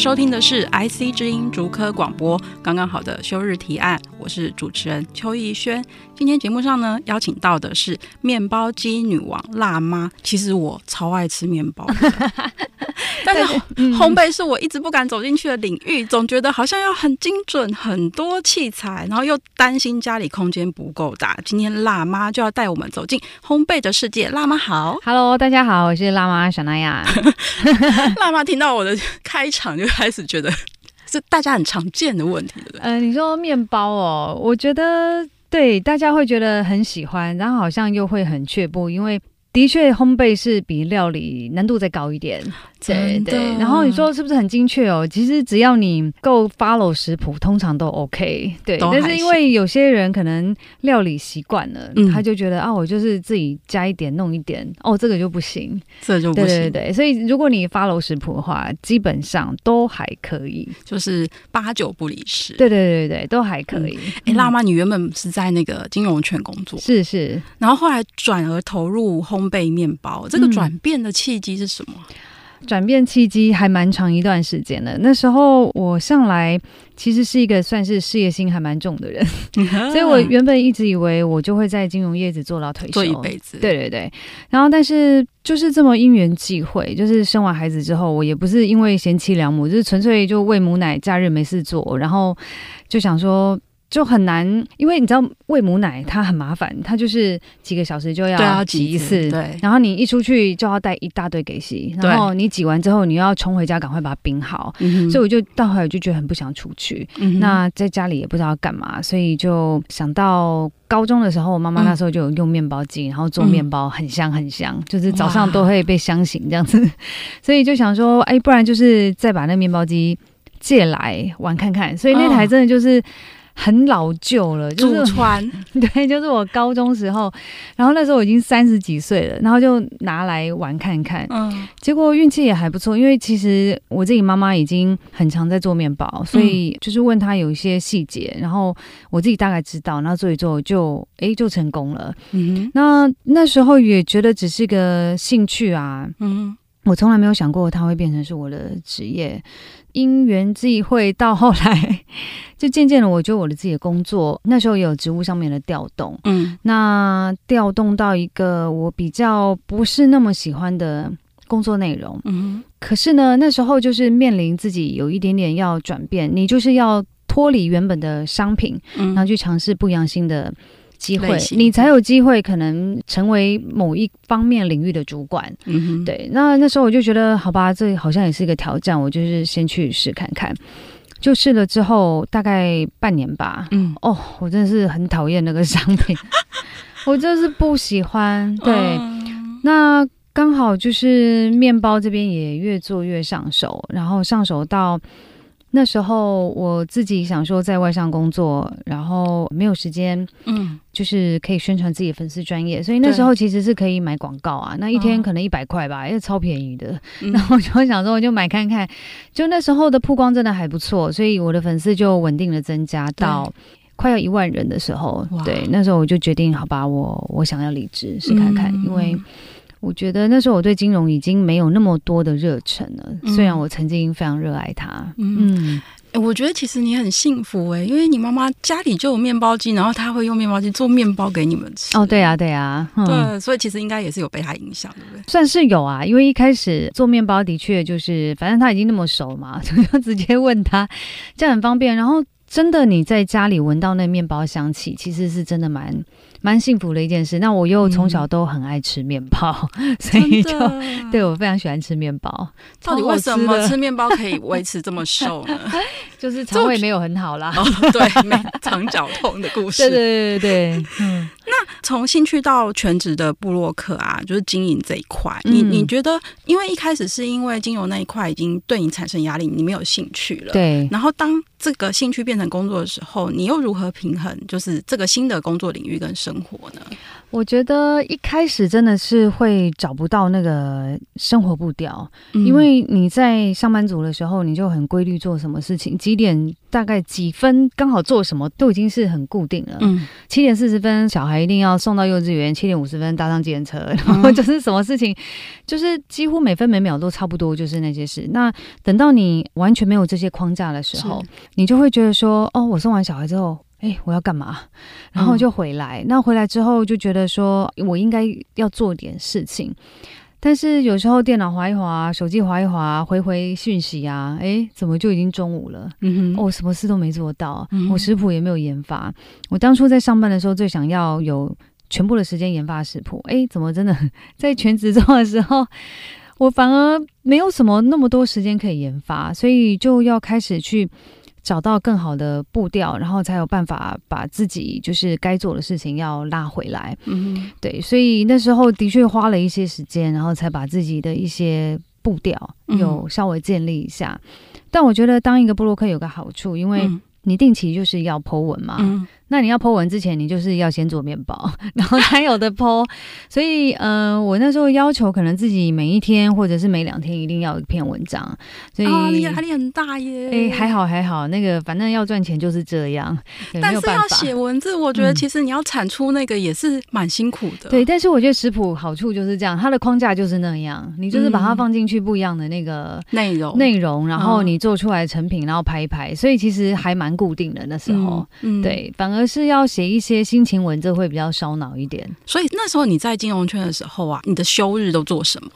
收听的是 IC 之音竹科广播，刚刚好的休日提案，是主持人邱逸轩。今天节目上呢，邀请到的是面包机女王辣妈。其实我超爱吃面包的，但是 烘焙是我一直不敢走进去的领域，总觉得好像要很精准，很多器材，然后又担心家里空间不够大。今天辣妈就要带我们走进烘焙的世界。辣妈好，Hello，大家好，我是辣妈小娜亚。辣妈听到我的开场就。开始觉得是大家很常见的问题，对不对？呃，你说面包哦，我觉得对，大家会觉得很喜欢，然后好像又会很却步，因为的确烘焙是比料理难度再高一点。对对，然后你说是不是很精确哦？其实只要你够 follow 食谱，通常都 OK。对，但是因为有些人可能料理习惯了，嗯、他就觉得啊，我就是自己加一点弄一点，哦，这个就不行，这就不行。对对对，所以如果你 follow 食谱的话，基本上都还可以，就是八九不离十。对对对对，都还可以。哎、嗯，辣妈，你原本是在那个金融圈工作，是是，然后后来转而投入烘焙面包，这个转变的契机是什么？嗯转变契机还蛮长一段时间的。那时候我上来其实是一个算是事业心还蛮重的人，所以我原本一直以为我就会在金融业子做到退休，做一辈子。对对对。然后，但是就是这么因缘际会，就是生完孩子之后，我也不是因为贤妻良母，就是纯粹就喂母奶，假日没事做，然后就想说。就很难，因为你知道喂母奶它很麻烦，它就是几个小时就要挤一次，对。然后你一出去就要带一大堆给洗，然后你挤完之后你要冲回家赶快把它冰好，所以我就到后来就觉得很不想出去。那在家里也不知道要干嘛，所以就想到高中的时候，我妈妈那时候就有用面包机，然后做面包很香很香，就是早上都会被香醒这样子，所以就想说，哎，不然就是再把那面包机借来玩看看。所以那台真的就是。很老旧了，就是川，对，就是我高中时候，然后那时候我已经三十几岁了，然后就拿来玩看看，嗯，结果运气也还不错，因为其实我自己妈妈已经很常在做面包，所以就是问她有一些细节，然后我自己大概知道，然后做一做就哎就成功了，嗯哼，那那时候也觉得只是个兴趣啊，嗯。我从来没有想过它会变成是我的职业，因缘际会到后来，就渐渐的，我觉得我的自己的工作那时候也有职务上面的调动，嗯，那调动到一个我比较不是那么喜欢的工作内容，嗯，可是呢，那时候就是面临自己有一点点要转变，你就是要脱离原本的商品，嗯，然后去尝试不一样新的。机会，你才有机会可能成为某一方面领域的主管。嗯，对。那那时候我就觉得，好吧，这好像也是一个挑战，我就是先去试看看。就试了之后，大概半年吧。嗯，哦，我真的是很讨厌那个商品，我就是不喜欢。对，嗯、那刚好就是面包这边也越做越上手，然后上手到。那时候我自己想说在外商工作，然后没有时间，嗯，就是可以宣传自己的粉丝专业，所以那时候其实是可以买广告啊，那一天可能一百块吧，因为超便宜的。然后我就想说，我就买看看，就那时候的曝光真的还不错，所以我的粉丝就稳定的增加到快要一万人的时候，对，那时候我就决定，好吧，我我想要离职试看看，因为。我觉得那时候我对金融已经没有那么多的热忱了，嗯、虽然我曾经非常热爱它。嗯，嗯，我觉得其实你很幸福哎，因为你妈妈家里就有面包机，然后她会用面包机做面包给你们吃。哦，对啊，对啊，嗯、对，所以其实应该也是有被她影响，对不对？算是有啊，因为一开始做面包的确就是，反正她已经那么熟嘛，就直接问她，这样很方便。然后真的你在家里闻到那面包香气，其实是真的蛮。蛮幸福的一件事。那我又从小都很爱吃面包，嗯、所以就对我非常喜欢吃面包。到底为什么吃面包可以维持这么瘦呢？就是肠胃没有很好啦。哦、对，没肠绞痛的故事。对对对对，嗯。那从兴趣到全职的部落客啊，就是经营这一块，你你觉得，因为一开始是因为精油那一块已经对你产生压力，你没有兴趣了。对。然后当这个兴趣变成工作的时候，你又如何平衡？就是这个新的工作领域跟生活呢？我觉得一开始真的是会找不到那个生活步调，嗯、因为你在上班族的时候，你就很规律做什么事情，几点大概几分刚好做什么，都已经是很固定了。嗯，七点四十分小孩一定要送到幼稚园，七点五十分搭上计程车，然后就是什么事情，就是几乎每分每秒都差不多，就是那些事。那等到你完全没有这些框架的时候，你就会觉得说，哦，我送完小孩之后。哎、欸，我要干嘛？然后就回来。嗯、那回来之后就觉得说，我应该要做点事情。但是有时候电脑滑一滑，手机滑一滑，回回讯息啊，哎、欸，怎么就已经中午了？嗯哼，我、哦、什么事都没做到，嗯、我食谱也没有研发。我当初在上班的时候，最想要有全部的时间研发食谱。哎、欸，怎么真的 在全职做的时候，我反而没有什么那么多时间可以研发，所以就要开始去。找到更好的步调，然后才有办法把自己就是该做的事情要拉回来。嗯，对，所以那时候的确花了一些时间，然后才把自己的一些步调有稍微建立一下。嗯、但我觉得当一个布洛克有个好处，因为你定期就是要 po 文嘛。嗯那你要 po 文之前，你就是要先做面包，然后才有的 po。所以，嗯、呃，我那时候要求可能自己每一天或者是每两天一定要一篇文章。所以压力很大耶。哎、欸，还好还好，那个反正要赚钱就是这样。但是要写文字，我觉得其实你要产出那个也是蛮辛苦的、嗯。对，但是我觉得食谱好处就是这样，它的框架就是那样，你就是把它放进去不一样的那个内容内容，然后你做出来成品，然后拍一拍，所以其实还蛮固定的那时候。嗯，对，反而。而是要写一些心情文，字会比较烧脑一点。所以那时候你在金融圈的时候啊，你的休日都做什么？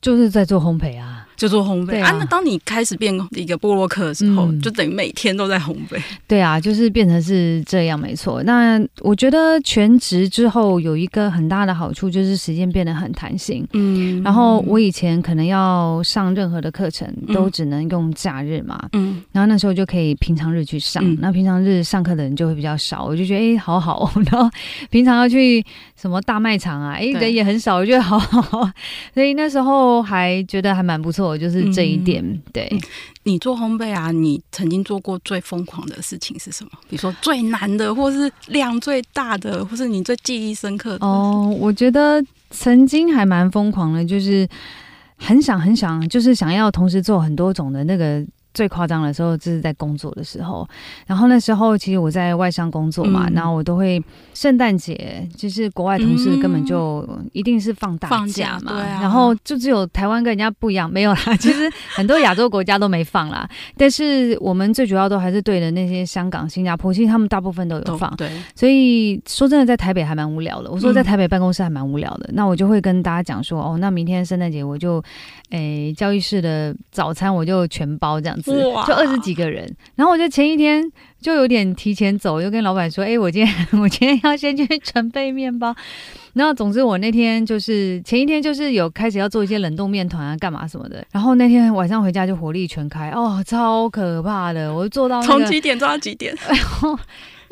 就是在做烘焙啊。就做烘焙啊，啊！那当你开始变一个部落客的时候，嗯、就等于每天都在烘焙。对啊，就是变成是这样，没错。那我觉得全职之后有一个很大的好处，就是时间变得很弹性。嗯。然后我以前可能要上任何的课程，都只能用假日嘛。嗯。然后那时候就可以平常日去上，嗯、那平常日上课的人就会比较少，我就觉得哎、欸，好好。然后平常要去什么大卖场啊，哎、欸，人也很少，我觉得好好。所以那时候还觉得还蛮不错。就是这一点，嗯、对。你做烘焙啊，你曾经做过最疯狂的事情是什么？比如说最难的，或是量最大的，或是你最记忆深刻的？哦，我觉得曾经还蛮疯狂的，就是很想很想，就是想要同时做很多种的那个。最夸张的时候就是在工作的时候，然后那时候其实我在外商工作嘛，嗯、然后我都会圣诞节，就是国外同事根本就一定是放大假嘛，然后就只有台湾跟人家不一样，没有啦，其实很多亚洲国家都没放啦，但是我们最主要都还是对的那些香港、新加坡，其实他们大部分都有放，对，所以说真的在台北还蛮无聊的。我说在台北办公室还蛮无聊的，嗯、那我就会跟大家讲说，哦，那明天圣诞节我就，诶，教育室的早餐我就全包这样就二十几个人，然后我就前一天就有点提前走，就跟老板说：“哎、欸，我今天 我今天要先去准备面包。”然后总之我那天就是前一天就是有开始要做一些冷冻面团啊，干嘛什么的。然后那天晚上回家就火力全开，哦，超可怕的！我就做到从、那个、几点做到几点？哎 呦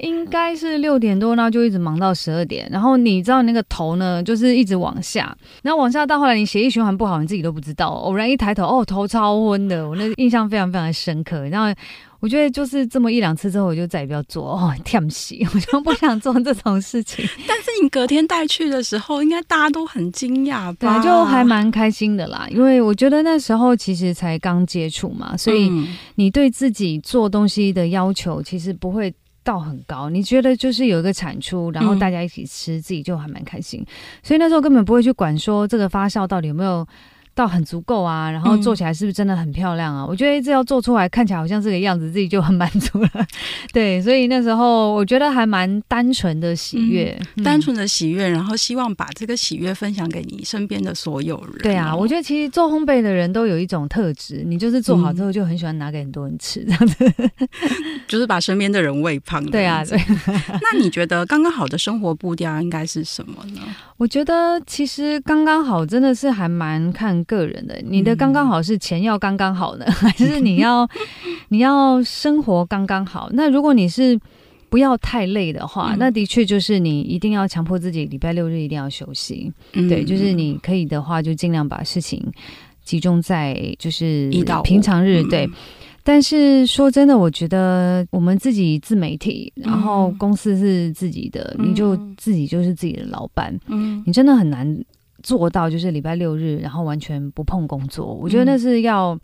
应该是六点多，然后就一直忙到十二点。然后你知道那个头呢，就是一直往下，然后往下到后来你血液循环不好，你自己都不知道。偶然一抬头，哦，头超昏的，我那印象非常非常的深刻。然后我觉得就是这么一两次之后，我就再也不要做哦，天喜，我就不想做这种事情。但是你隔天带去的时候，应该大家都很惊讶吧？对，就还蛮开心的啦。因为我觉得那时候其实才刚接触嘛，所以你对自己做东西的要求其实不会。到很高，你觉得就是有一个产出，然后大家一起吃，嗯、自己就还蛮开心。所以那时候根本不会去管说这个发酵到底有没有。到很足够啊，然后做起来是不是真的很漂亮啊？嗯、我觉得这要做出来看起来好像这个样子，自己就很满足了。对，所以那时候我觉得还蛮单纯的喜悦，嗯、单纯的喜悦，然后希望把这个喜悦分享给你身边的所有人。对啊，我觉得其实做烘焙的人都有一种特质，你就是做好之后就很喜欢拿给很多人吃，这样子，嗯、就是把身边的人喂胖。对啊，对。那你觉得刚刚好的生活步调应该是什么呢？我觉得其实刚刚好真的是还蛮看个人的。你的刚刚好是钱要刚刚好呢，嗯、还是你要 你要生活刚刚好？那如果你是不要太累的话，嗯、那的确就是你一定要强迫自己礼拜六日一定要休息。嗯、对，就是你可以的话，就尽量把事情集中在就是平常日。对。嗯但是说真的，我觉得我们自己自媒体，然后公司是自己的，嗯、你就自己就是自己的老板，嗯，你真的很难做到，就是礼拜六日然后完全不碰工作。我觉得那是要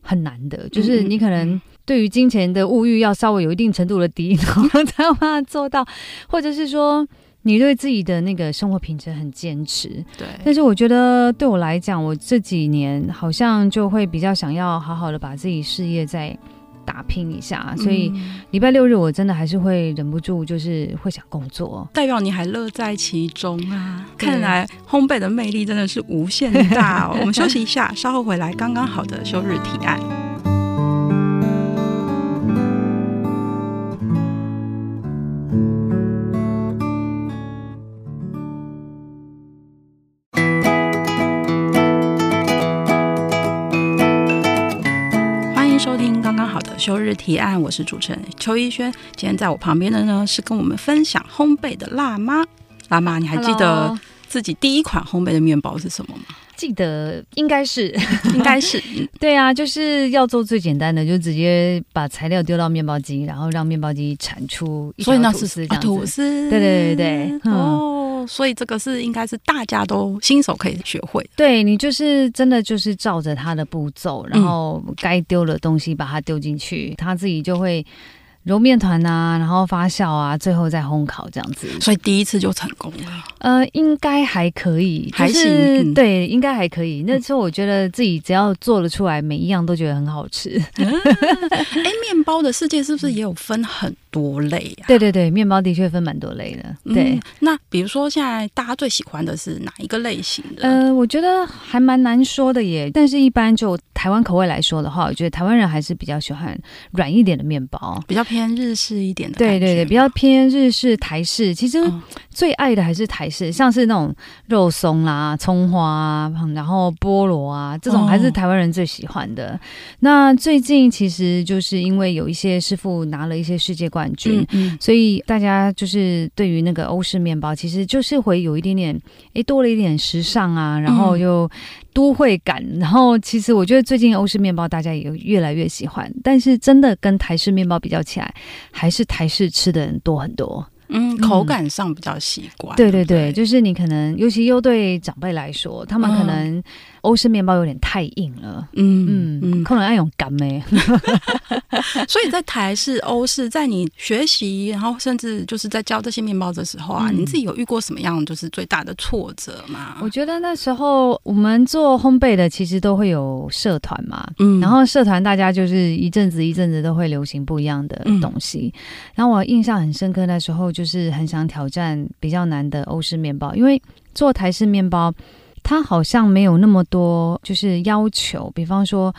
很难的，嗯、就是你可能对于金钱的物欲要稍微有一定程度的低，然后才有办法做到，或者是说。你对自己的那个生活品质很坚持，对。但是我觉得对我来讲，我这几年好像就会比较想要好好的把自己事业再打拼一下，所以礼拜六日我真的还是会忍不住，就是会想工作。代表你还乐在其中啊！看来烘焙的魅力真的是无限大哦。我们休息一下，稍后回来，刚刚好的休日提案。提案，我是主持人邱一轩。今天在我旁边的呢，是跟我们分享烘焙的辣妈。辣妈，你还记得自己第一款烘焙的面包是什么吗？记得，应该是，应该是。对啊，就是要做最简单的，就直接把材料丢到面包机，然后让面包机产出一条吐司这样子。吐司，对对对对，嗯、哦。所以这个是应该是大家都新手可以学会。对，你就是真的就是照着他的步骤，然后该丢的东西把它丢进去，他自己就会。揉面团啊，然后发酵啊，最后再烘烤这样子，所以第一次就成功了。呃，应该还可以，还行。嗯、对，应该还可以。那时候我觉得自己只要做得出来，每一样都觉得很好吃。哎、嗯，面包的世界是不是也有分很多类啊？对对对，面包的确分蛮多类的。对，嗯、那比如说现在大家最喜欢的是哪一个类型的？呃，我觉得还蛮难说的耶。但是一般就台湾口味来说的话，我觉得台湾人还是比较喜欢软一点的面包，比较偏。日式一点的，对对对，比较偏日式、台式。其实最爱的还是台式，像是那种肉松啦、葱花啊，然后菠萝啊，这种还是台湾人最喜欢的。哦、那最近其实就是因为有一些师傅拿了一些世界冠军，嗯嗯、所以大家就是对于那个欧式面包，其实就是会有一点点，哎，多了一点时尚啊，然后又。都会感，然后其实我觉得最近欧式面包大家也越来越喜欢，但是真的跟台式面包比较起来，还是台式吃的人多很多。嗯，口感上比较习惯。对对对，就是你可能，尤其又对长辈来说，他们可能欧式面包有点太硬了。嗯嗯，可能爱用干咩。所以在台式、欧式，在你学习，然后甚至就是在教这些面包的时候啊，你自己有遇过什么样就是最大的挫折吗？我觉得那时候我们做烘焙的，其实都会有社团嘛。嗯，然后社团大家就是一阵子一阵子都会流行不一样的东西。然后我印象很深刻，那时候。就是很想挑战比较难的欧式面包，因为做台式面包，它好像没有那么多就是要求，比方说，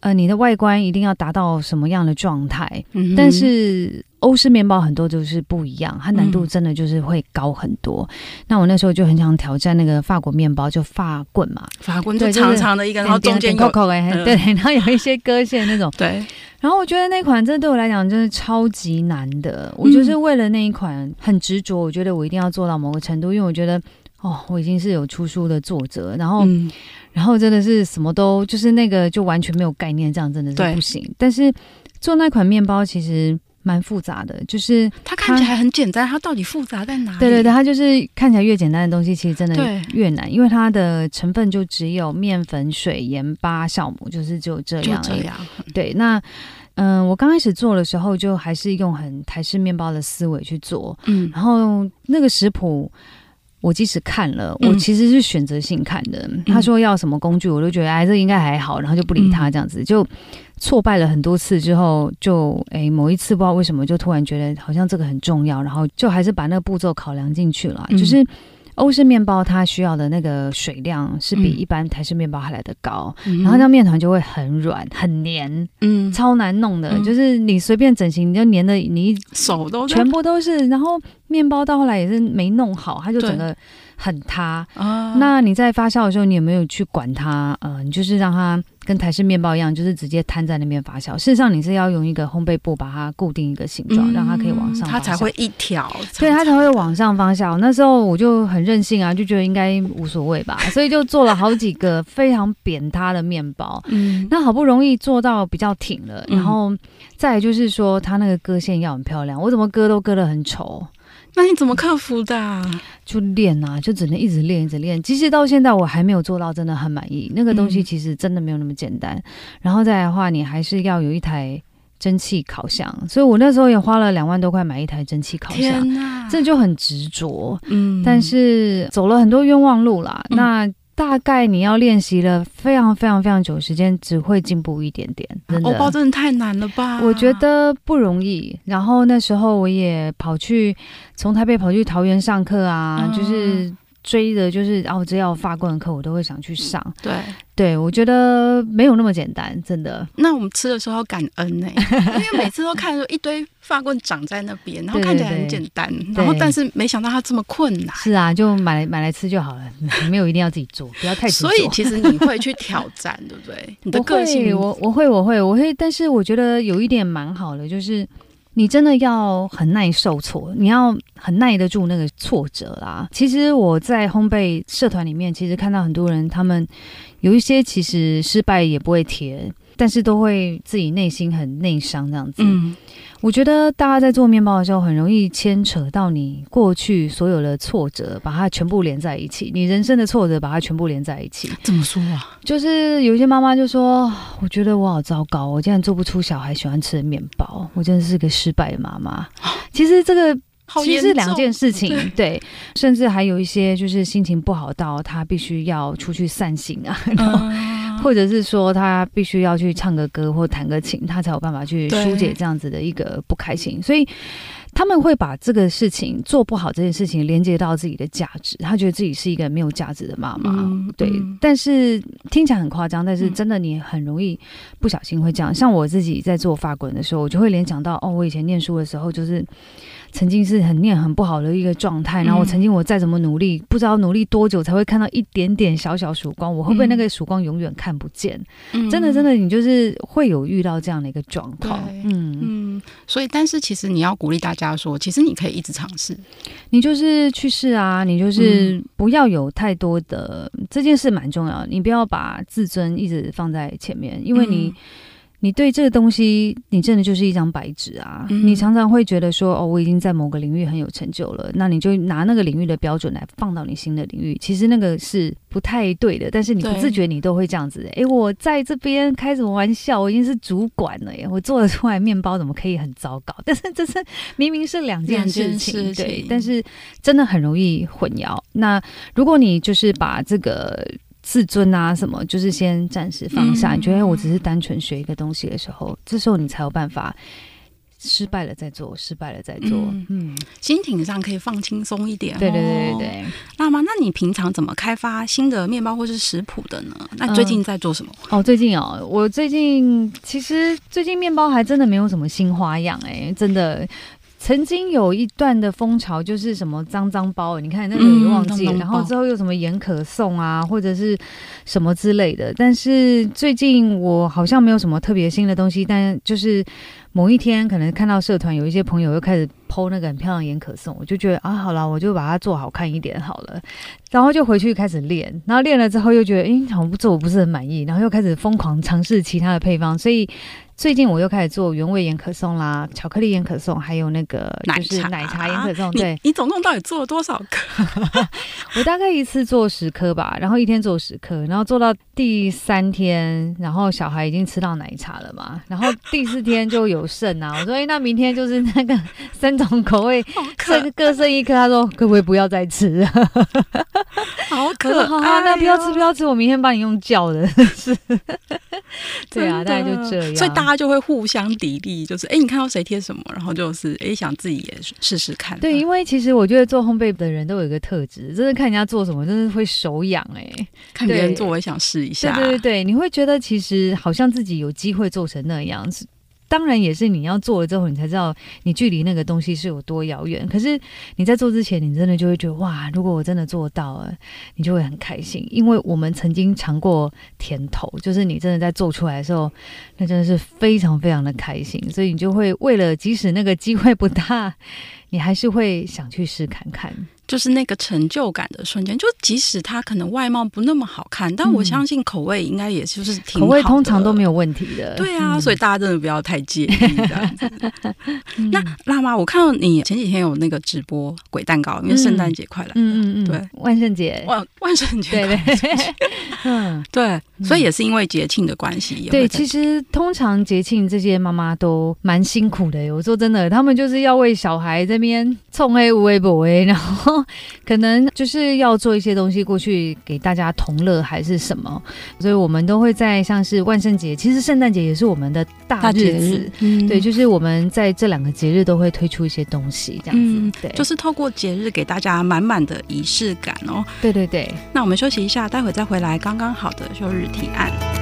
呃，你的外观一定要达到什么样的状态。嗯。但是欧式面包很多就是不一样，它难度真的就是会高很多。嗯、那我那时候就很想挑战那个法国面包，就法棍嘛，法棍就长长的一个，然后中间有口对，然后有一些割线那种，对。然后我觉得那款真的对我来讲真的超级难的，我就是为了那一款很执着，我觉得我一定要做到某个程度，因为我觉得哦，我已经是有出书的作者，然后，嗯、然后真的是什么都就是那个就完全没有概念，这样真的是不行。但是做那款面包其实。蛮复杂的，就是它看起来很简单，它到底复杂在哪里？对对对，它就是看起来越简单的东西，其实真的越难，因为它的成分就只有面粉、水、盐巴、酵母，就是只有这样。就这样。对，那嗯、呃，我刚开始做的时候，就还是用很台式面包的思维去做，嗯，然后那个食谱。我即使看了，我其实是选择性看的。嗯、他说要什么工具，我都觉得哎，这应该还好，然后就不理他这样子，就挫败了很多次之后，就哎某一次不知道为什么，就突然觉得好像这个很重要，然后就还是把那个步骤考量进去了，嗯、就是。欧式面包它需要的那个水量是比一般台式面包还来得高，嗯、然后这样面团就会很软很黏，嗯，超难弄的，嗯、就是你随便整形你就黏的你手都全部都是，然后面包到后来也是没弄好，它就整个。很塌啊！那你在发酵的时候，你有没有去管它？呃，你就是让它跟台式面包一样，就是直接摊在那边发酵。事实上，你是要用一个烘焙布把它固定一个形状，嗯、让它可以往上，它才会一条，对，它才会往上发酵。那时候我就很任性啊，就觉得应该无所谓吧，所以就做了好几个非常扁塌的面包。嗯，那好不容易做到比较挺了，然后再就是说，它那个割线要很漂亮，我怎么割都割得很丑。那你怎么克服的啊？就练啊，就只能一直练，一直练。其实到现在我还没有做到真的很满意。那个东西其实真的没有那么简单。嗯、然后再来的话，你还是要有一台蒸汽烤箱。所以我那时候也花了两万多块买一台蒸汽烤箱。这就很执着。嗯，但是走了很多冤枉路啦。嗯、那。大概你要练习了非常非常非常久时间，只会进步一点点。真的，欧包真的太难了吧？我觉得不容易。然后那时候我也跑去从台北跑去桃园上课啊，嗯、就是。追的就是哦，只要法棍的课，我都会想去上。对对，我觉得没有那么简单，真的。那我们吃的时候要感恩呢、欸，因为每次都看到一堆法棍长在那边，然后看起来很简单，然后但是没想到它这么困难。是啊，就买来买来吃就好了，没有一定要自己做，不要太。所以其实你会去挑战，对不对？你的个性，我我会我会我会，但是我觉得有一点蛮好的，就是。你真的要很耐受挫，你要很耐得住那个挫折啦。其实我在烘焙社团里面，其实看到很多人，他们有一些其实失败也不会填，但是都会自己内心很内伤这样子。我觉得大家在做面包的时候，很容易牵扯到你过去所有的挫折，把它全部连在一起。你人生的挫折，把它全部连在一起。怎么说啊？就是有一些妈妈就说：“我觉得我好糟糕，我竟然做不出小孩喜欢吃的面包，我真的是个失败的妈妈。”其实这个其实是两件事情，对，对，甚至还有一些就是心情不好到他必须要出去散心啊。然后或者是说他必须要去唱个歌或弹个琴，他才有办法去疏解这样子的一个不开心。所以他们会把这个事情做不好这件事情连接到自己的价值，他觉得自己是一个没有价值的妈妈。嗯、对，嗯、但是听起来很夸张，但是真的你很容易不小心会这样。像我自己在做法棍的时候，我就会联想到哦，我以前念书的时候就是。曾经是很念很不好的一个状态，然后我曾经我再怎么努力，不知道努力多久才会看到一点点小小曙光，我会不会那个曙光永远看不见？嗯、真的，真的，你就是会有遇到这样的一个状况。嗯嗯，所以，但是其实你要鼓励大家说，其实你可以一直尝试，你就是去试啊，你就是不要有太多的、嗯、这件事蛮重要的，你不要把自尊一直放在前面，因为你。嗯你对这个东西，你真的就是一张白纸啊！嗯、你常常会觉得说，哦，我已经在某个领域很有成就了，那你就拿那个领域的标准来放到你新的领域，其实那个是不太对的。但是你不自觉，你都会这样子。哎对，我在这边开什么玩笑？我已经是主管了耶！我做得出来面包怎么可以很糟糕？但是这是明明是两件事情，事情对，但是真的很容易混淆。那如果你就是把这个。自尊啊，什么就是先暂时放下。嗯、你觉得我只是单纯学一个东西的时候，这时候你才有办法失败了再做，失败了再做。嗯，嗯心情上可以放轻松一点。对对对对对。那么，那你平常怎么开发新的面包或是食谱的呢？那你最近在做什么？嗯、哦，最近哦，我最近其实最近面包还真的没有什么新花样哎、欸，真的。曾经有一段的风潮，就是什么脏脏包，你看那个也忘记然后之后又什么盐可颂啊，或者是什么之类的。但是最近我好像没有什么特别新的东西，但就是某一天可能看到社团有一些朋友又开始 po 那个很漂亮的盐可颂，我就觉得啊，好了，我就把它做好看一点好了，然后就回去开始练，然后练了之后又觉得，哎，好像做我不是很满意，然后又开始疯狂尝试其他的配方，所以。最近我又开始做原味盐可颂啦，巧克力盐可颂，还有那个就是奶茶盐可颂。对，你总共到底做了多少颗？我大概一次做十颗吧，然后一天做十颗，然后做到第三天，然后小孩已经吃到奶茶了嘛，然后第四天就有剩啊。我说，哎，那明天就是那个 三种口味，剩各剩一颗。他说，可不可以不要再吃啊？好可爱、啊，那不要吃，不要吃，我明天帮你用叫的。是，对啊，大概就这样。所以大家就会互相砥砺，就是哎，你看到谁贴什么，然后就是哎，想自己也试试看。对，因为其实我觉得做烘焙的人都有一个特质，真的看人家做什么，真的会手痒哎。看别人做，我也想试一下。对对对对，你会觉得其实好像自己有机会做成那样子。当然也是你要做了之后，你才知道你距离那个东西是有多遥远。可是你在做之前，你真的就会觉得哇，如果我真的做到了，你就会很开心，因为我们曾经尝过甜头，就是你真的在做出来的时候，那真的是非常非常的开心。所以你就会为了，即使那个机会不大，你还是会想去试看看。就是那个成就感的瞬间，就即使他可能外貌不那么好看，但我相信口味应该也就是挺好的。口味通常都没有问题的。对啊，嗯、所以大家真的不要太介意。那辣妈，我看到你前几天有那个直播鬼蛋糕，因为圣诞节快来了，嗯嗯嗯，对，万圣节，万万圣节，对 对，嗯，对，所以也是因为节庆的关系。对，其实通常节庆这些妈妈都蛮辛苦的。我说真的，他们就是要为小孩这边冲黑无微不微，然后。可能就是要做一些东西过去给大家同乐还是什么，所以我们都会在像是万圣节，其实圣诞节也是我们的大日子，日子。嗯、对，就是我们在这两个节日都会推出一些东西，这样子，嗯、对，就是透过节日给大家满满的仪式感哦。对对对，那我们休息一下，待会再回来，刚刚好的休日提案。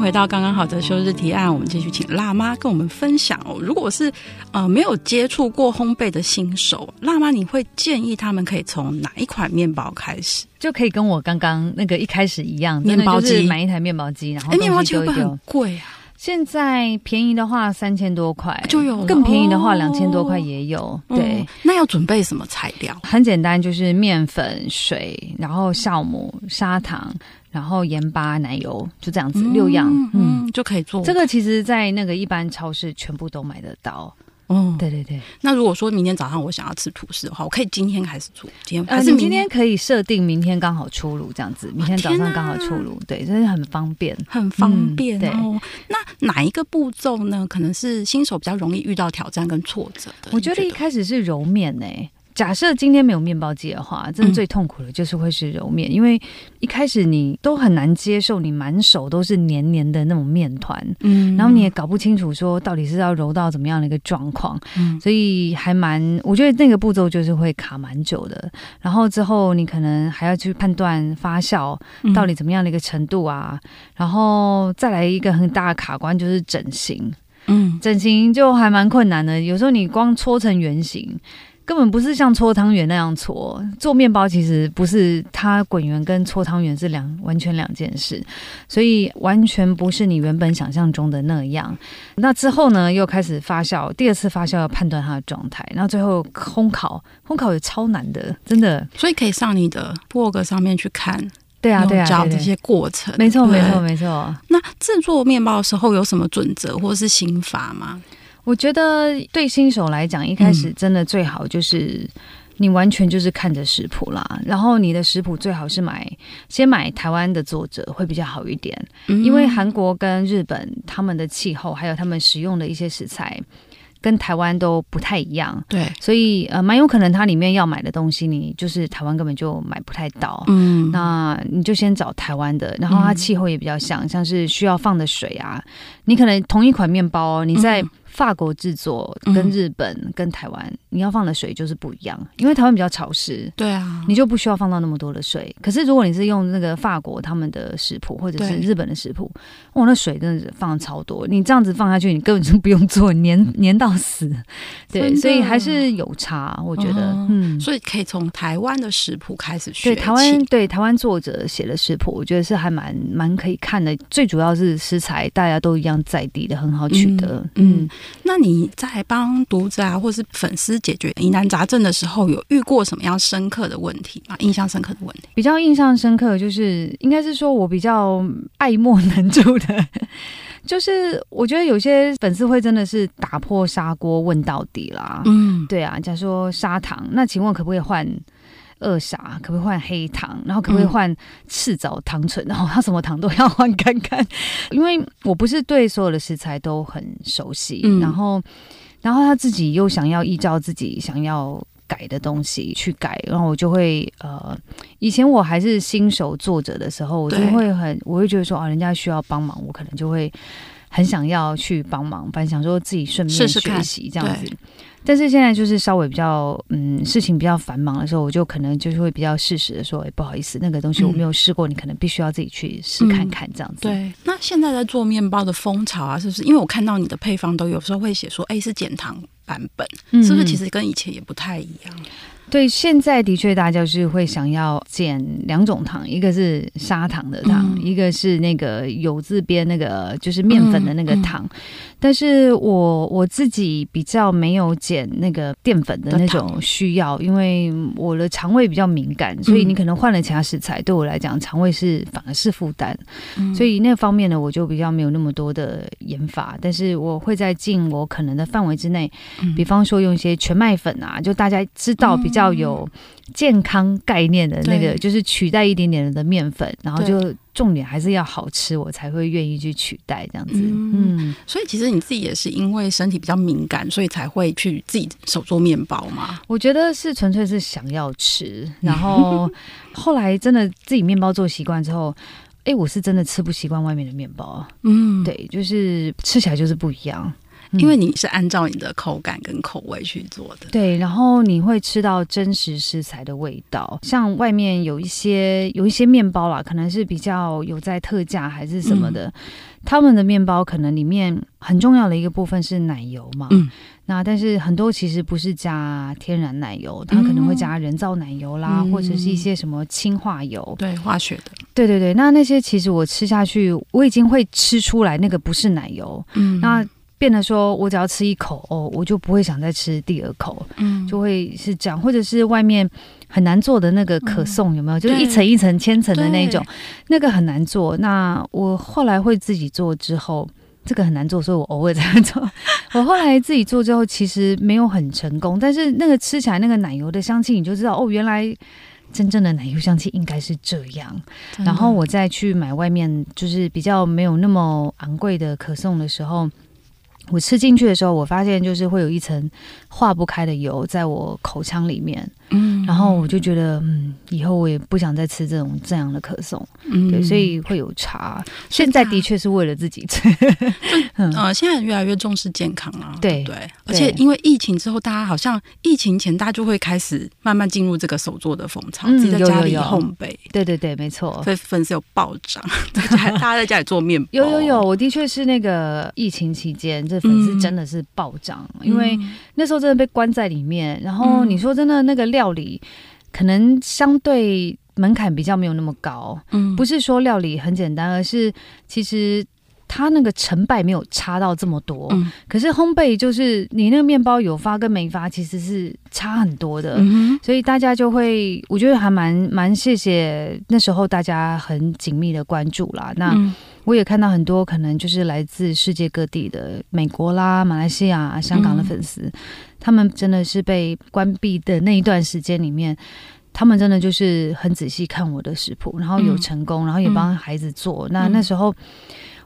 回到刚刚好的休日提案，我们继续请辣妈跟我们分享哦。如果是呃没有接触过烘焙的新手，辣妈你会建议他们可以从哪一款面包开始？就可以跟我刚刚那个一开始一样，面包机买一台面包机，然后面包机会不会很贵啊？现在便宜的话三千多块就有，更便宜的话两千多块也有。对、嗯，那要准备什么材料？很简单，就是面粉、水，然后酵母、砂糖。然后盐巴、奶油就这样子六样，嗯，嗯就可以做。这个其实，在那个一般超市全部都买得到。哦，对对对。那如果说明天早上我想要吃吐司的话，我可以今天开始做。今天还是明天可以设定明天刚好出炉这样子，明天早上刚好出炉，对，真的很方便，很方便哦。那哪一个步骤呢？可能是新手比较容易遇到挑战跟挫折的。我觉得一开始是揉面呢。假设今天没有面包机的话，真的最痛苦的就是会是揉面，嗯、因为一开始你都很难接受你满手都是黏黏的那种面团，嗯，然后你也搞不清楚说到底是要揉到怎么样的一个状况，嗯，所以还蛮，我觉得那个步骤就是会卡蛮久的。然后之后你可能还要去判断发酵到底怎么样的一个程度啊，嗯、然后再来一个很大的卡关就是整形，嗯，整形就还蛮困难的，有时候你光搓成圆形。根本不是像搓汤圆那样搓，做面包其实不是，它滚圆跟搓汤圆是两完全两件事，所以完全不是你原本想象中的那样。那之后呢，又开始发酵，第二次发酵要判断它的状态，然后最后烘烤，烘烤也超难的，真的。所以可以上你的 blog 上面去看，对啊，对啊，教这些过程，没错，没错，没错。那制作面包的时候有什么准则或是心法吗？我觉得对新手来讲，一开始真的最好就是你完全就是看着食谱啦，嗯、然后你的食谱最好是买先买台湾的作者会比较好一点，嗯、因为韩国跟日本他们的气候还有他们使用的一些食材。跟台湾都不太一样，对，所以呃，蛮有可能它里面要买的东西，你就是台湾根本就买不太到，嗯，那你就先找台湾的，然后它气候也比较像，嗯、像是需要放的水啊，你可能同一款面包，你在法国制作跟日本跟台湾，你要放的水就是不一样，因为台湾比较潮湿，对啊，你就不需要放到那么多的水。可是如果你是用那个法国他们的食谱或者是日本的食谱，哇，那水真的是放超多，你这样子放下去，你根本就不用做，黏黏到死。对，所以还是有差，我觉得，嗯，所以可以从台湾的食谱开始学。对，台湾对台湾作者写的食谱，我觉得是还蛮蛮可以看的。最主要是食材大家都一样在地的，很好取得，嗯。嗯那你在帮读者啊，或是粉丝解决疑难杂症的时候，有遇过什么样深刻的问题吗？印象深刻的问题，比较印象深刻就是，应该是说我比较爱莫能助的，就是我觉得有些粉丝会真的是打破砂锅问到底啦。嗯，对啊，假如说砂糖，那请问可不可以换？二傻可不可以换黑糖？然后可不可以换赤枣糖醇？然后他什么糖都要换看看，因为我不是对所有的食材都很熟悉。嗯、然后，然后他自己又想要依照自己想要改的东西去改，然后我就会呃，以前我还是新手作者的时候，我就会很，我会觉得说啊，人家需要帮忙，我可能就会很想要去帮忙，反正想说自己顺便学习这样子。但是现在就是稍微比较嗯，事情比较繁忙的时候，我就可能就是会比较适时的说，哎，不好意思，那个东西我没有试过，嗯、你可能必须要自己去试看看这样子。嗯、对，那现在在做面包的风潮啊，是不是？因为我看到你的配方都有时候会写说，哎，是减糖版本，嗯、是不是？其实跟以前也不太一样。对，现在的确大家就是会想要减两种糖，一个是砂糖的糖，嗯、一个是那个有字边那个就是面粉的那个糖。嗯嗯、但是我我自己比较没有减那个淀粉的那种需要，因为我的肠胃比较敏感，所以你可能换了其他食材，对我来讲肠胃是反而是负担。嗯、所以那方面呢，我就比较没有那么多的研发，但是我会在尽我可能的范围之内，嗯、比方说用一些全麦粉啊，就大家知道比较。要有健康概念的那个，就是取代一点点的面粉，然后就重点还是要好吃，我才会愿意去取代这样子。嗯，嗯，所以其实你自己也是因为身体比较敏感，所以才会去自己手做面包嘛？我觉得是纯粹是想要吃，然后后来真的自己面包做习惯之后，哎，我是真的吃不习惯外面的面包。嗯，对，就是吃起来就是不一样。因为你是按照你的口感跟口味去做的，对，然后你会吃到真实食材的味道。像外面有一些有一些面包啦，可能是比较有在特价还是什么的，嗯、他们的面包可能里面很重要的一个部分是奶油嘛。嗯，那但是很多其实不是加天然奶油，它可能会加人造奶油啦，嗯、或者是一些什么氢化油，对，化学的。对对对，那那些其实我吃下去，我已经会吃出来那个不是奶油。嗯，那。变得说，我只要吃一口哦，我就不会想再吃第二口，嗯，就会是这样，或者是外面很难做的那个可颂，有没有？嗯、就是一层一层千层的那种，那个很难做。那我后来会自己做之后，这个很难做，所以我偶尔这样做。我后来自己做之后，其实没有很成功，但是那个吃起来那个奶油的香气，你就知道哦，原来真正的奶油香气应该是这样。然后我再去买外面就是比较没有那么昂贵的可颂的时候。我吃进去的时候，我发现就是会有一层化不开的油在我口腔里面，嗯，然后我就觉得，嗯，以后我也不想再吃这种这样的可颂，嗯，对，所以会有茶。现在的确是为了自己吃，嗯，呃，现在越来越重视健康啊，对对，而且因为疫情之后，大家好像疫情前大家就会开始慢慢进入这个手做的风潮，自己在家里烘焙，对对对，没错，所以粉丝有暴涨，大 家大家在家里做面包，有有有，我的确是那个疫情期间这。粉丝真的是暴涨，嗯、因为那时候真的被关在里面。然后你说真的，那个料理可能相对门槛比较没有那么高。嗯，不是说料理很简单，而是其实它那个成败没有差到这么多。嗯，可是烘焙就是你那个面包有发跟没发，其实是差很多的。嗯，所以大家就会，我觉得还蛮蛮谢谢那时候大家很紧密的关注啦。那。嗯我也看到很多可能就是来自世界各地的美国啦、马来西亚、香港的粉丝，嗯、他们真的是被关闭的那一段时间里面，他们真的就是很仔细看我的食谱，然后有成功，嗯、然后也帮孩子做。嗯、那那时候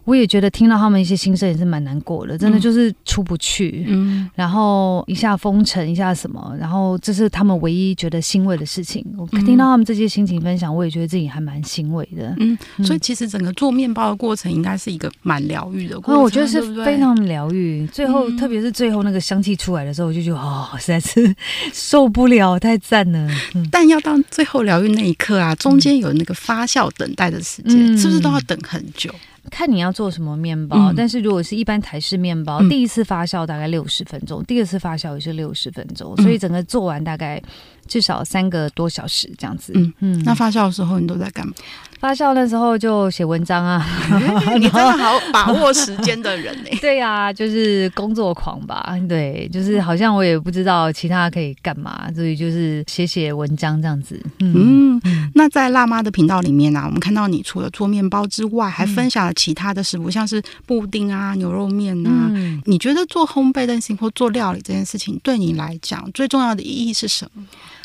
我也觉得听到他们一些心声也是蛮难过的，真的就是出不去。嗯，然后一下封城，一下什么，然后这是他们唯一觉得欣慰的事情。我听到他们这些心情分享，我也觉得自己还蛮欣慰的。嗯，所以其实整个做面包的过程应该是一个蛮疗愈的过程。嗯，我觉得是非常疗愈。最后，特别是最后那个香气出来的时候，我就觉得哦，实在是受不了，太赞了。嗯，但要到最后疗愈那一刻啊，中间有那个发酵等待的时间，是不是都要等很久？看你要做什么面包，嗯、但是如果是一般台式面包，嗯、第一次发酵大概六十分钟，第二次发酵也是六十分钟，所以整个做完大概至少三个多小时这样子。嗯。嗯，那发酵的时候你都在干嘛？发酵那时候就写文章啊，你真的好把握时间的人呢、欸？对呀、啊，就是工作狂吧。对，就是好像我也不知道其他可以干嘛，所以就是写写文章这样子。嗯，嗯，那在辣妈的频道里面呢、啊，我们看到你除了做面包之外，还分享了其他的食谱，像是布丁啊、牛肉面啊。嗯、你觉得做烘焙的事或做料理这件事情，对你来讲最重要的意义是什么？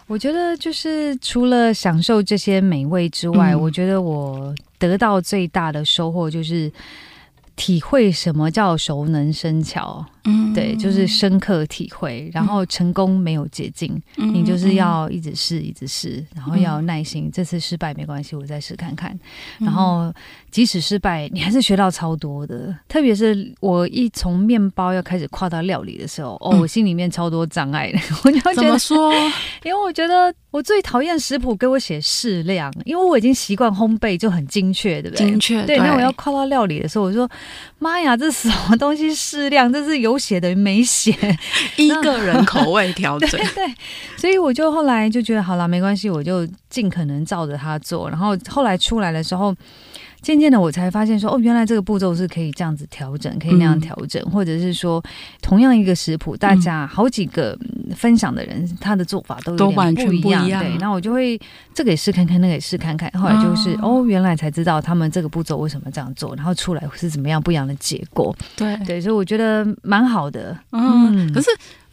我觉得就是除了享受这些美味之外，嗯、我觉得我得到最大的收获就是体会什么叫熟能生巧。嗯，对，就是深刻体会。然后成功没有捷径，嗯、你就是要一直试，一直试，然后要耐心。嗯、这次失败没关系，我再试看看。然后即使失败，你还是学到超多的。特别是我一从面包要开始跨到料理的时候，哦，我心里面超多障碍的。嗯、我就觉得怎么说？因为我觉得我最讨厌食谱给我写适量，因为我已经习惯烘焙就很精确，对不对？精确。对。那我要跨到料理的时候，我说：“妈呀，这什么东西适量？这是有。”写的没写，一个人口味调整。对，对，所以我就后来就觉得好了，没关系，我就尽可能照着他做。然后后来出来的时候。渐渐的，我才发现说，哦，原来这个步骤是可以这样子调整，可以那样调整，嗯、或者是说，同样一个食谱，大家好几个分享的人，他的做法都有点不一样。都完全不一样。对，那我就会这个也试看看，那个也试看看。后来就是，哦，哦，原来才知道他们这个步骤为什么这样做，然后出来是怎么样不一样的结果。对对，所以我觉得蛮好的。嗯，嗯可是。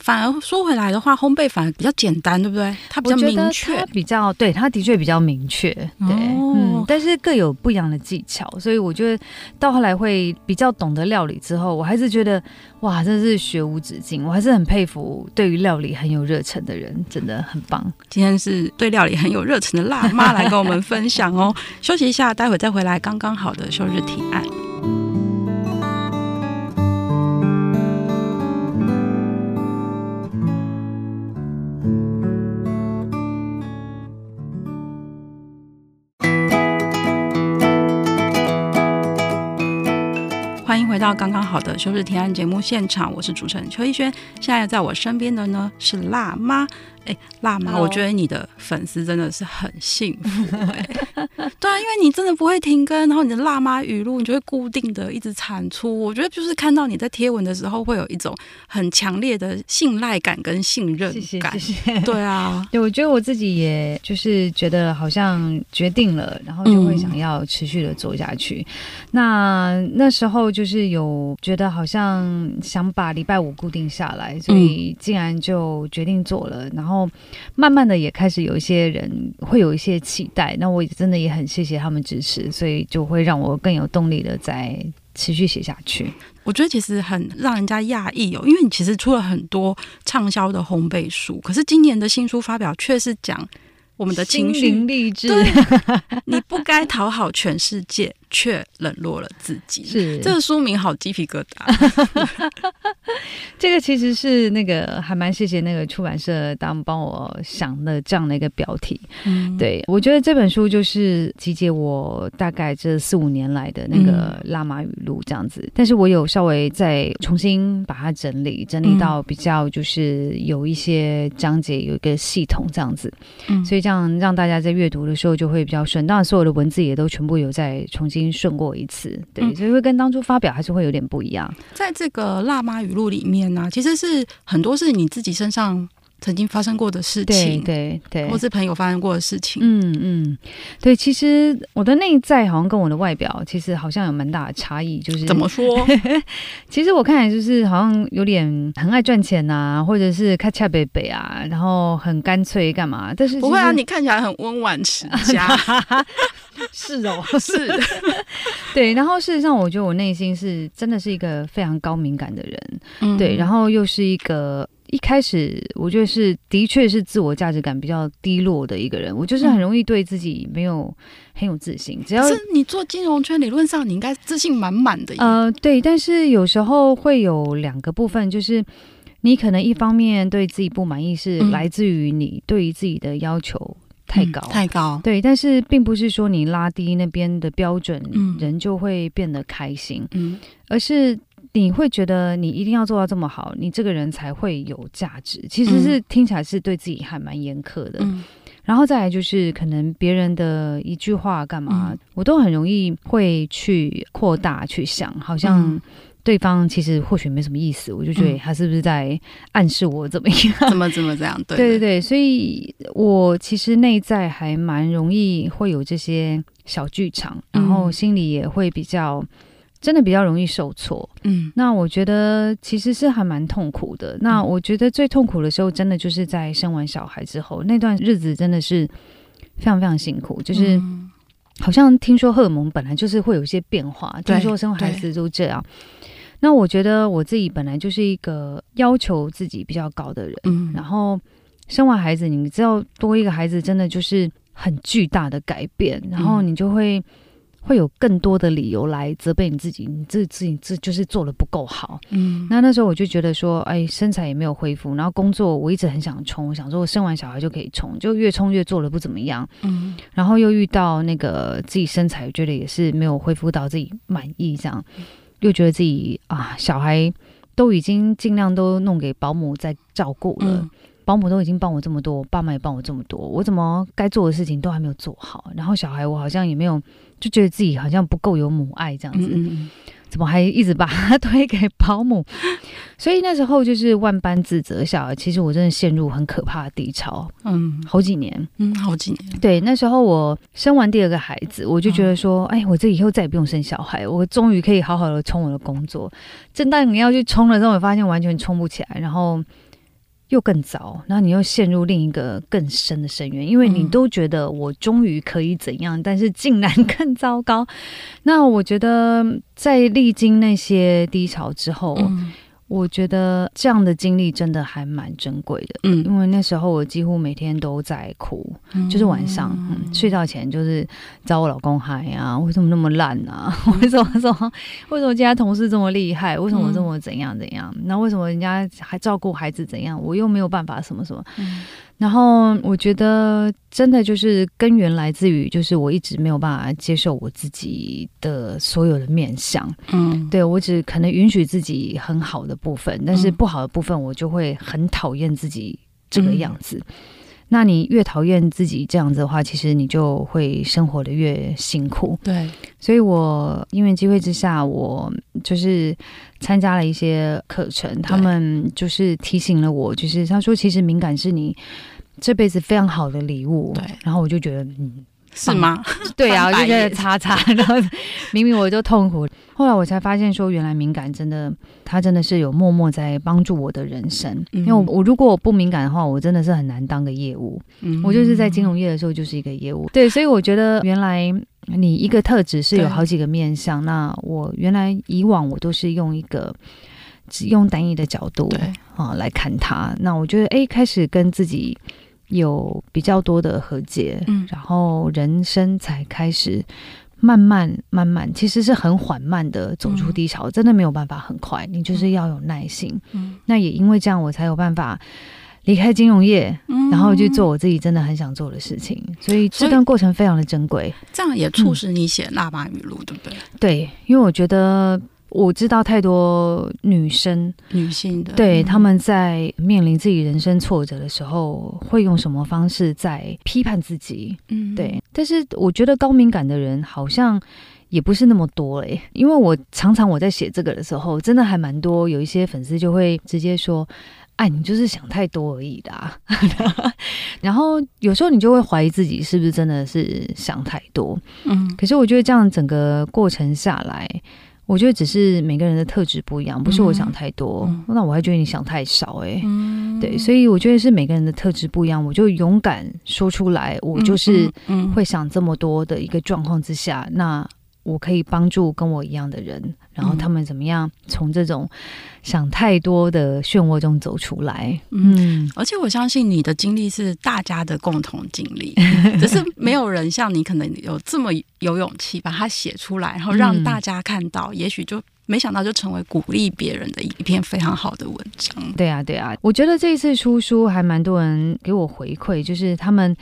反而说回来的话，烘焙反而比较简单，对不对？它比较明确，它比较对，它的确比较明确，对，哦、嗯，但是各有不一样的技巧，所以我觉得到后来会比较懂得料理之后，我还是觉得哇，真是学无止境，我还是很佩服对于料理很有热忱的人，真的很棒。今天是对料理很有热忱的辣妈来跟我们分享哦，休息一下，待会再回来，刚刚好的休日提案。回到刚刚好的休日提案节目现场，我是主持人邱逸轩。现在在我身边的呢是辣妈。哎，辣妈，我觉得你的粉丝真的是很幸福哎。对啊，因为你真的不会停更，然后你的辣妈语录，你就会固定的一直产出。我觉得就是看到你在贴文的时候，会有一种很强烈的信赖感跟信任感。谢谢，谢谢。对啊，对，我觉得我自己也就是觉得好像决定了，然后就会想要持续的做下去。嗯、那那时候就是有觉得好像想把礼拜五固定下来，所以竟然就决定做了，然后。然后慢慢的也开始有一些人会有一些期待，那我真的也很谢谢他们支持，所以就会让我更有动力的再持续写下去。我觉得其实很让人家讶异哦，因为你其实出了很多畅销的烘焙书，可是今年的新书发表却是讲我们的情绪励志，你不该讨好全世界。却冷落了自己，是这个书名好鸡皮疙瘩。这个其实是那个还蛮谢谢那个出版社当帮我想的这样的一个标题。嗯，对，我觉得这本书就是集结我大概这四五年来的那个辣妈语录这样子，嗯、但是我有稍微再重新把它整理，整理到比较就是有一些章节有一个系统这样子，嗯，所以这样让大家在阅读的时候就会比较顺。当然，所有的文字也都全部有在重新。已经顺过一次，对，所以会跟当初发表还是会有点不一样。在这个辣妈语录里面呢、啊，其实是很多是你自己身上曾经发生过的事情，对对，对或是朋友发生过的事情。嗯嗯，对，其实我的内在好像跟我的外表其实好像有蛮大的差异，就是怎么说？其实我看来就是好像有点很爱赚钱啊，或者是咔恰北北啊，然后很干脆干嘛？但是不会啊，你看起来很温婉持家。是哦，是，对。然后事实上，我觉得我内心是真的是一个非常高敏感的人，嗯、对。然后又是一个一开始我觉得是的确是自我价值感比较低落的一个人，我就是很容易对自己没有很有自信。只要是你做金融圈，理论上你应该自信满满的。呃，对。但是有时候会有两个部分，就是你可能一方面对自己不满意，是来自于你对于自己的要求。太高，嗯，太高，对，但是并不是说你拉低那边的标准，嗯，人就会变得开心，嗯，而是你会觉得你一定要做到这么好，你这个人才会有价值。其实是听起来是对自己还蛮严苛的，嗯，然后再来就是可能别人的一句话干嘛，嗯，我都很容易会去扩大去想，好像，嗯。对方其实或许没什么意思，我就觉得他是不是在暗示我怎么样？怎么怎么这样？对 对对对，所以我其实内在还蛮容易会有这些小剧场，然后心里也会比较真的比较容易受挫。嗯，那我觉得其实是还蛮痛苦的。那我觉得最痛苦的时候，真的就是在生完小孩之后那段日子，真的是非常非常辛苦。就是好像听说荷尔蒙本来就是会有一些变化，听说生完孩子都这样。那我觉得我自己本来就是一个要求自己比较高的人，嗯，然后生完孩子，你知道多一个孩子真的就是很巨大的改变，然后你就会会有更多的理由来责备你自己，你自自己这就是做的不够好，嗯，那那时候我就觉得说，哎，身材也没有恢复，然后工作我一直很想冲，我想说我生完小孩就可以冲，就越冲越做的不怎么样，嗯，然后又遇到那个自己身材，我觉得也是没有恢复到自己满意这样。又觉得自己啊，小孩都已经尽量都弄给保姆在照顾了，嗯、保姆都已经帮我这么多，我爸妈也帮我这么多，我怎么该做的事情都还没有做好？然后小孩我好像也没有，就觉得自己好像不够有母爱这样子。嗯嗯怎么还一直把他推给保姆？所以那时候就是万般自责下，其实我真的陷入很可怕的低潮。嗯，好几年，嗯，好几年。对，那时候我生完第二个孩子，我就觉得说，哎，我这以后再也不用生小孩，我终于可以好好的冲我的工作。正当你要去冲的时候，我发现完全冲不起来，然后。又更糟，然后你又陷入另一个更深的深渊，因为你都觉得我终于可以怎样，嗯、但是竟然更糟糕。那我觉得在历经那些低潮之后。嗯我觉得这样的经历真的还蛮珍贵的，嗯，因为那时候我几乎每天都在哭，嗯、就是晚上、嗯、睡觉前就是找我老公嗨啊，为什么那么烂啊？为什么说为什么今天同事这么厉害？为什么这么怎样怎样？那、嗯、为什么人家还照顾孩子怎样？我又没有办法什么什么？嗯然后我觉得，真的就是根源来自于，就是我一直没有办法接受我自己的所有的面相。嗯，对，我只可能允许自己很好的部分，但是不好的部分，我就会很讨厌自己这个样子。嗯、那你越讨厌自己这样子的话，其实你就会生活的越辛苦。对，所以我因为机会之下，我就是。参加了一些课程，他们就是提醒了我，就是他说，其实敏感是你这辈子非常好的礼物。对，然后我就觉得，嗯，是吗？对啊，我就觉得 擦擦，然后明明我就痛苦，后来我才发现说，原来敏感真的，他真的是有默默在帮助我的人生。嗯、因为我，我如果我不敏感的话，我真的是很难当个业务。嗯，我就是在金融业的时候就是一个业务。对，所以我觉得原来。你一个特质是有好几个面向，那我原来以往我都是用一个只用单一的角度对啊来看它。那我觉得哎，开始跟自己有比较多的和解，嗯，然后人生才开始慢慢慢慢，其实是很缓慢的走出低潮，嗯、真的没有办法很快，你就是要有耐心。嗯，那也因为这样，我才有办法。离开金融业，然后去做我自己真的很想做的事情，嗯、所以这段过程非常的珍贵。这样也促使你写辣妈语录，对不对？对，因为我觉得我知道太多女生、女性的，对他们在面临自己人生挫折的时候，会用什么方式在批判自己？嗯，对。但是我觉得高敏感的人好像也不是那么多哎、欸，因为我常常我在写这个的时候，真的还蛮多，有一些粉丝就会直接说。哎，你就是想太多而已的啊。然后有时候你就会怀疑自己是不是真的是想太多。嗯，可是我觉得这样整个过程下来，我觉得只是每个人的特质不一样，不是我想太多。嗯，那我还觉得你想太少。哎，嗯，嗯，对，所以我觉得是每个人的特质不一样，我就勇敢说出来，我就是会想这么多的一个状况之下，那。我可以帮助跟我一样的人，然后他们怎么样从这种想太多的漩涡中走出来？嗯，而且我相信你的经历是大家的共同经历，只是没有人像你可能有这么有勇气把它写出来，然后让大家看到，嗯、也许就没想到就成为鼓励别人的一篇非常好的文章。对啊，对啊，我觉得这一次出书还蛮多人给我回馈，就是他们。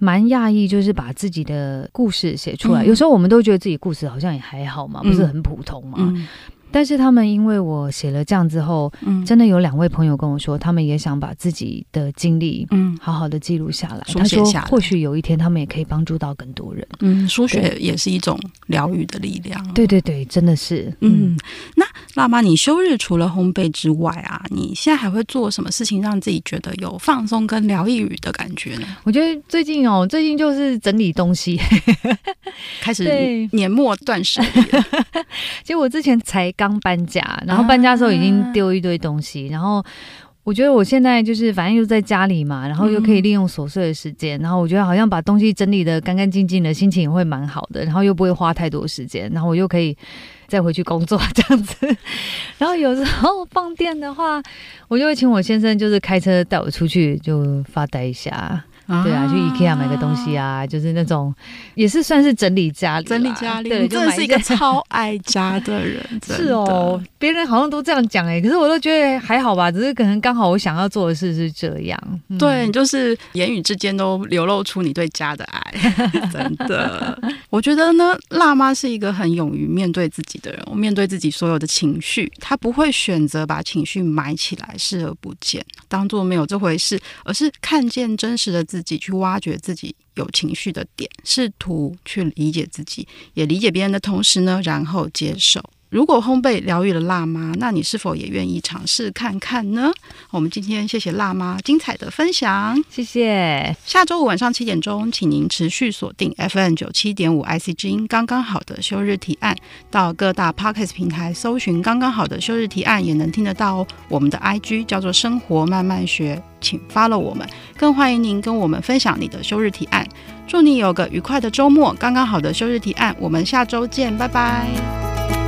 蛮讶异，就是把自己的故事写出来。嗯、有时候我们都觉得自己故事好像也还好嘛，嗯、不是很普通嘛。嗯但是他们因为我写了这样之后，嗯，真的有两位朋友跟我说，他们也想把自己的经历，嗯，好好的记录下来。他说，或许有一天他们也可以帮助到更多人。嗯，书写也是一种疗愈的力量。对对对，真的是。嗯，那辣妈，你休日除了烘焙之外啊，你现在还会做什么事情让自己觉得有放松跟疗愈的感觉呢？我觉得最近哦，最近就是整理东西，开始年末断舍离。其实我之前才。刚搬家，然后搬家的时候已经丢一堆东西，啊、然后我觉得我现在就是反正又在家里嘛，然后又可以利用琐碎的时间，嗯、然后我觉得好像把东西整理的干干净净的，心情也会蛮好的，然后又不会花太多时间，然后我又可以再回去工作 这样子。然后有时候放电的话，我就会请我先生就是开车带我出去就发呆一下。对啊，去 IKEA 买个东西啊，就是那种，也是算是整理家里，整理家里。对，就真的是一个超爱家的人。是哦，别人好像都这样讲哎，可是我都觉得还好吧，只是可能刚好我想要做的事是这样。嗯、对，你就是言语之间都流露出你对家的爱，真的。我觉得呢，辣妈是一个很勇于面对自己的人，我面对自己所有的情绪，她不会选择把情绪埋起来，视而不见，当做没有这回事，而是看见真实的自己。自己去挖掘自己有情绪的点，试图去理解自己，也理解别人的同时呢，然后接受。如果烘焙疗愈了辣妈，那你是否也愿意尝试看看呢？我们今天谢谢辣妈精彩的分享，谢谢。下周五晚上七点钟，请您持续锁定 FM 九七点五 IC 之音，刚刚好的休日提案，到各大 Podcast 平台搜寻“刚刚好的休日提案”，也能听得到哦。我们的 IG 叫做“生活慢慢学”，请 follow 我们，更欢迎您跟我们分享你的休日提案。祝你有个愉快的周末！刚刚好的休日提案，我们下周见，拜拜。